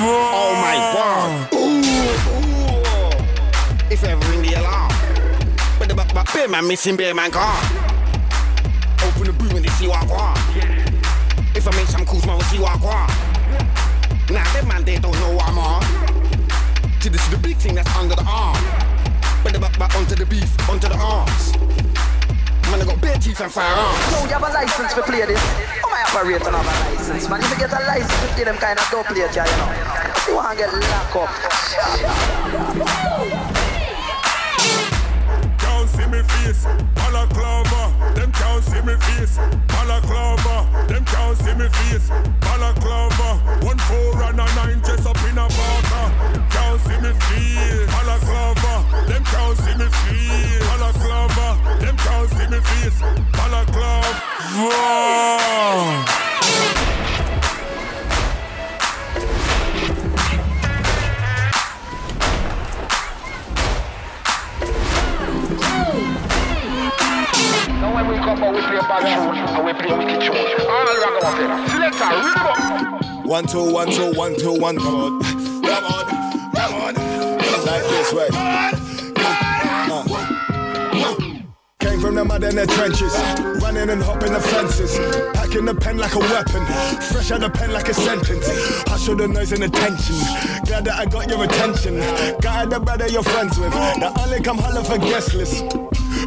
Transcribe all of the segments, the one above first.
Oh my god. If ever ring the alarm. But the back back bear man missing bear man car. Open the boom and they see what I want. If I make some calls, man, we'll see what I want. Nah, them man, they don't know what I'm on. See, this is the big thing that's under the arm. But the back back onto the beef, onto the arms. Man, I got bare teeth and firearms. So you have a license to play this? Oh, my operator have a license, man. If you get a license to play them kind of dope play, you know. You want to get locked up. Can't see me face, balaclava. Them can't see me face, balaclava. Them can't see me face, balaclava. One four and a nine dress up in a parka. Can't see me face, balaclava. Them can't Come on. Come on. Come on. Like this way. Uh. Came from the mud and the trenches, running and hopping the fences, packing the pen like a weapon, fresh out the pen like a sentence. Hush all the noise and attention. Glad that I got your attention. Got the brother you're friends with. The only come holler for guest list.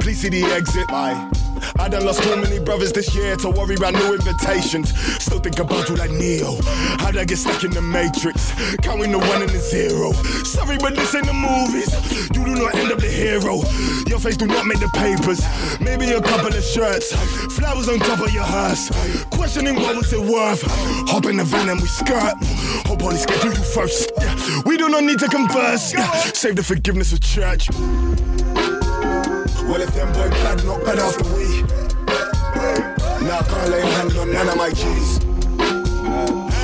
Please see the exit. Bye. I done lost too many brothers this year to worry about new invitations. Still think about you like Neo. How'd I get stuck in the matrix? Counting the one and the zero. Sorry, but this ain't the movies. You do not end up the hero. Your face do not make the papers. Maybe a couple of shirts. Flowers on top of your hearse. Questioning what was it worth. Hop in the van and we skirt. Hope get to you first. We do not need to converse. Save the forgiveness of church. Well, if them boy bad, not bad after we. Now I can't lay a hand on none of my G's.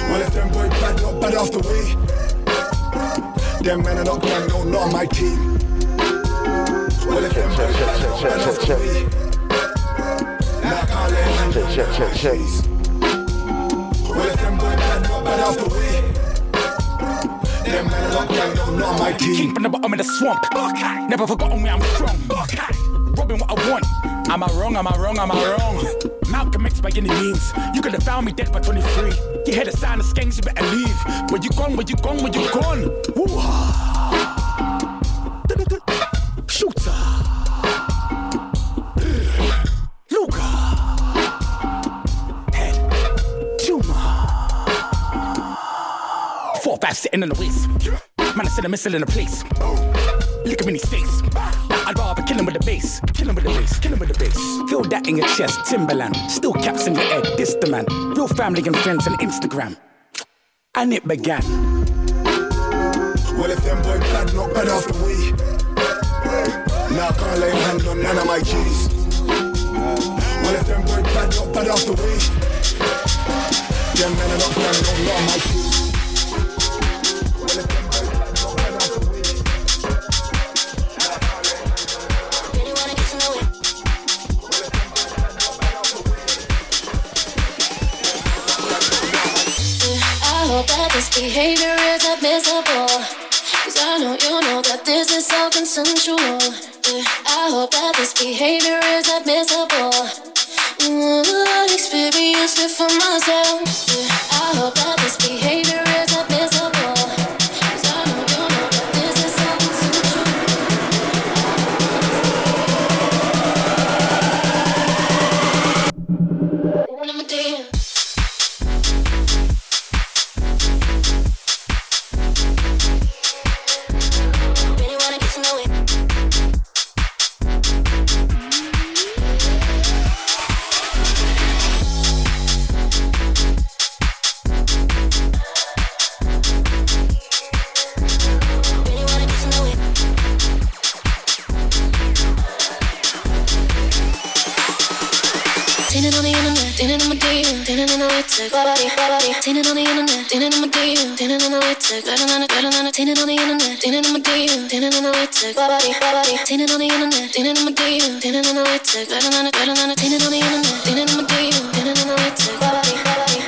Well, if them boy bad, not bad after we. Them men are not gang, no, not on my team. Well, if them boy bad, not bad after we. Now I can't lay a hand on none of my G's. Well, if them boy bad, not bad after we. Them men are not gang, no, not on my team. King from the bottom of the swamp. Never forgotten where I'm from. Robbing what I want. Am I wrong? Am I wrong? Am I wrong? Malcolm X by any means. You could have found me dead by 23. You hear the sound of skanks, you better leave. Where you gone? Where you gone? Where you gone? Woo. Shooter. Luca. Head. Tumor. Four, five sitting in the waist. Man, I said I'm in the place. Look him in his face. I'd rather kill him with the bass. Kill him with the bass. Kill him with the bass. Feel that in your chest, Timberland. Still caps in your head, this the man. Real family and friends on Instagram. And it began. Well, if them boy bad, not bad after we. Now I can't lay a hand on none of my G's. Well, if them boy bad, not bad after we. So consensual. Yeah, I hope that this behavior is admissible. Mm, experience it for myself. I hope that this behavior is admissible. Tinning on my DM, tinning on the way to better than it, better than it, tinning on the internet, tinning on my DM, tinning on the way to body, body, tinning on the internet, tinning on my DM, tinning on the way to better than it, better than it, tinning on the internet, tinning on my DM, tinning on the way to body, body,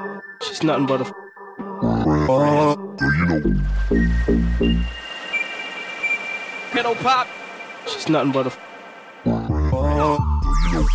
She's nothing but a. F- uh, you know. Pop. She's nothing but a. F- uh, you know.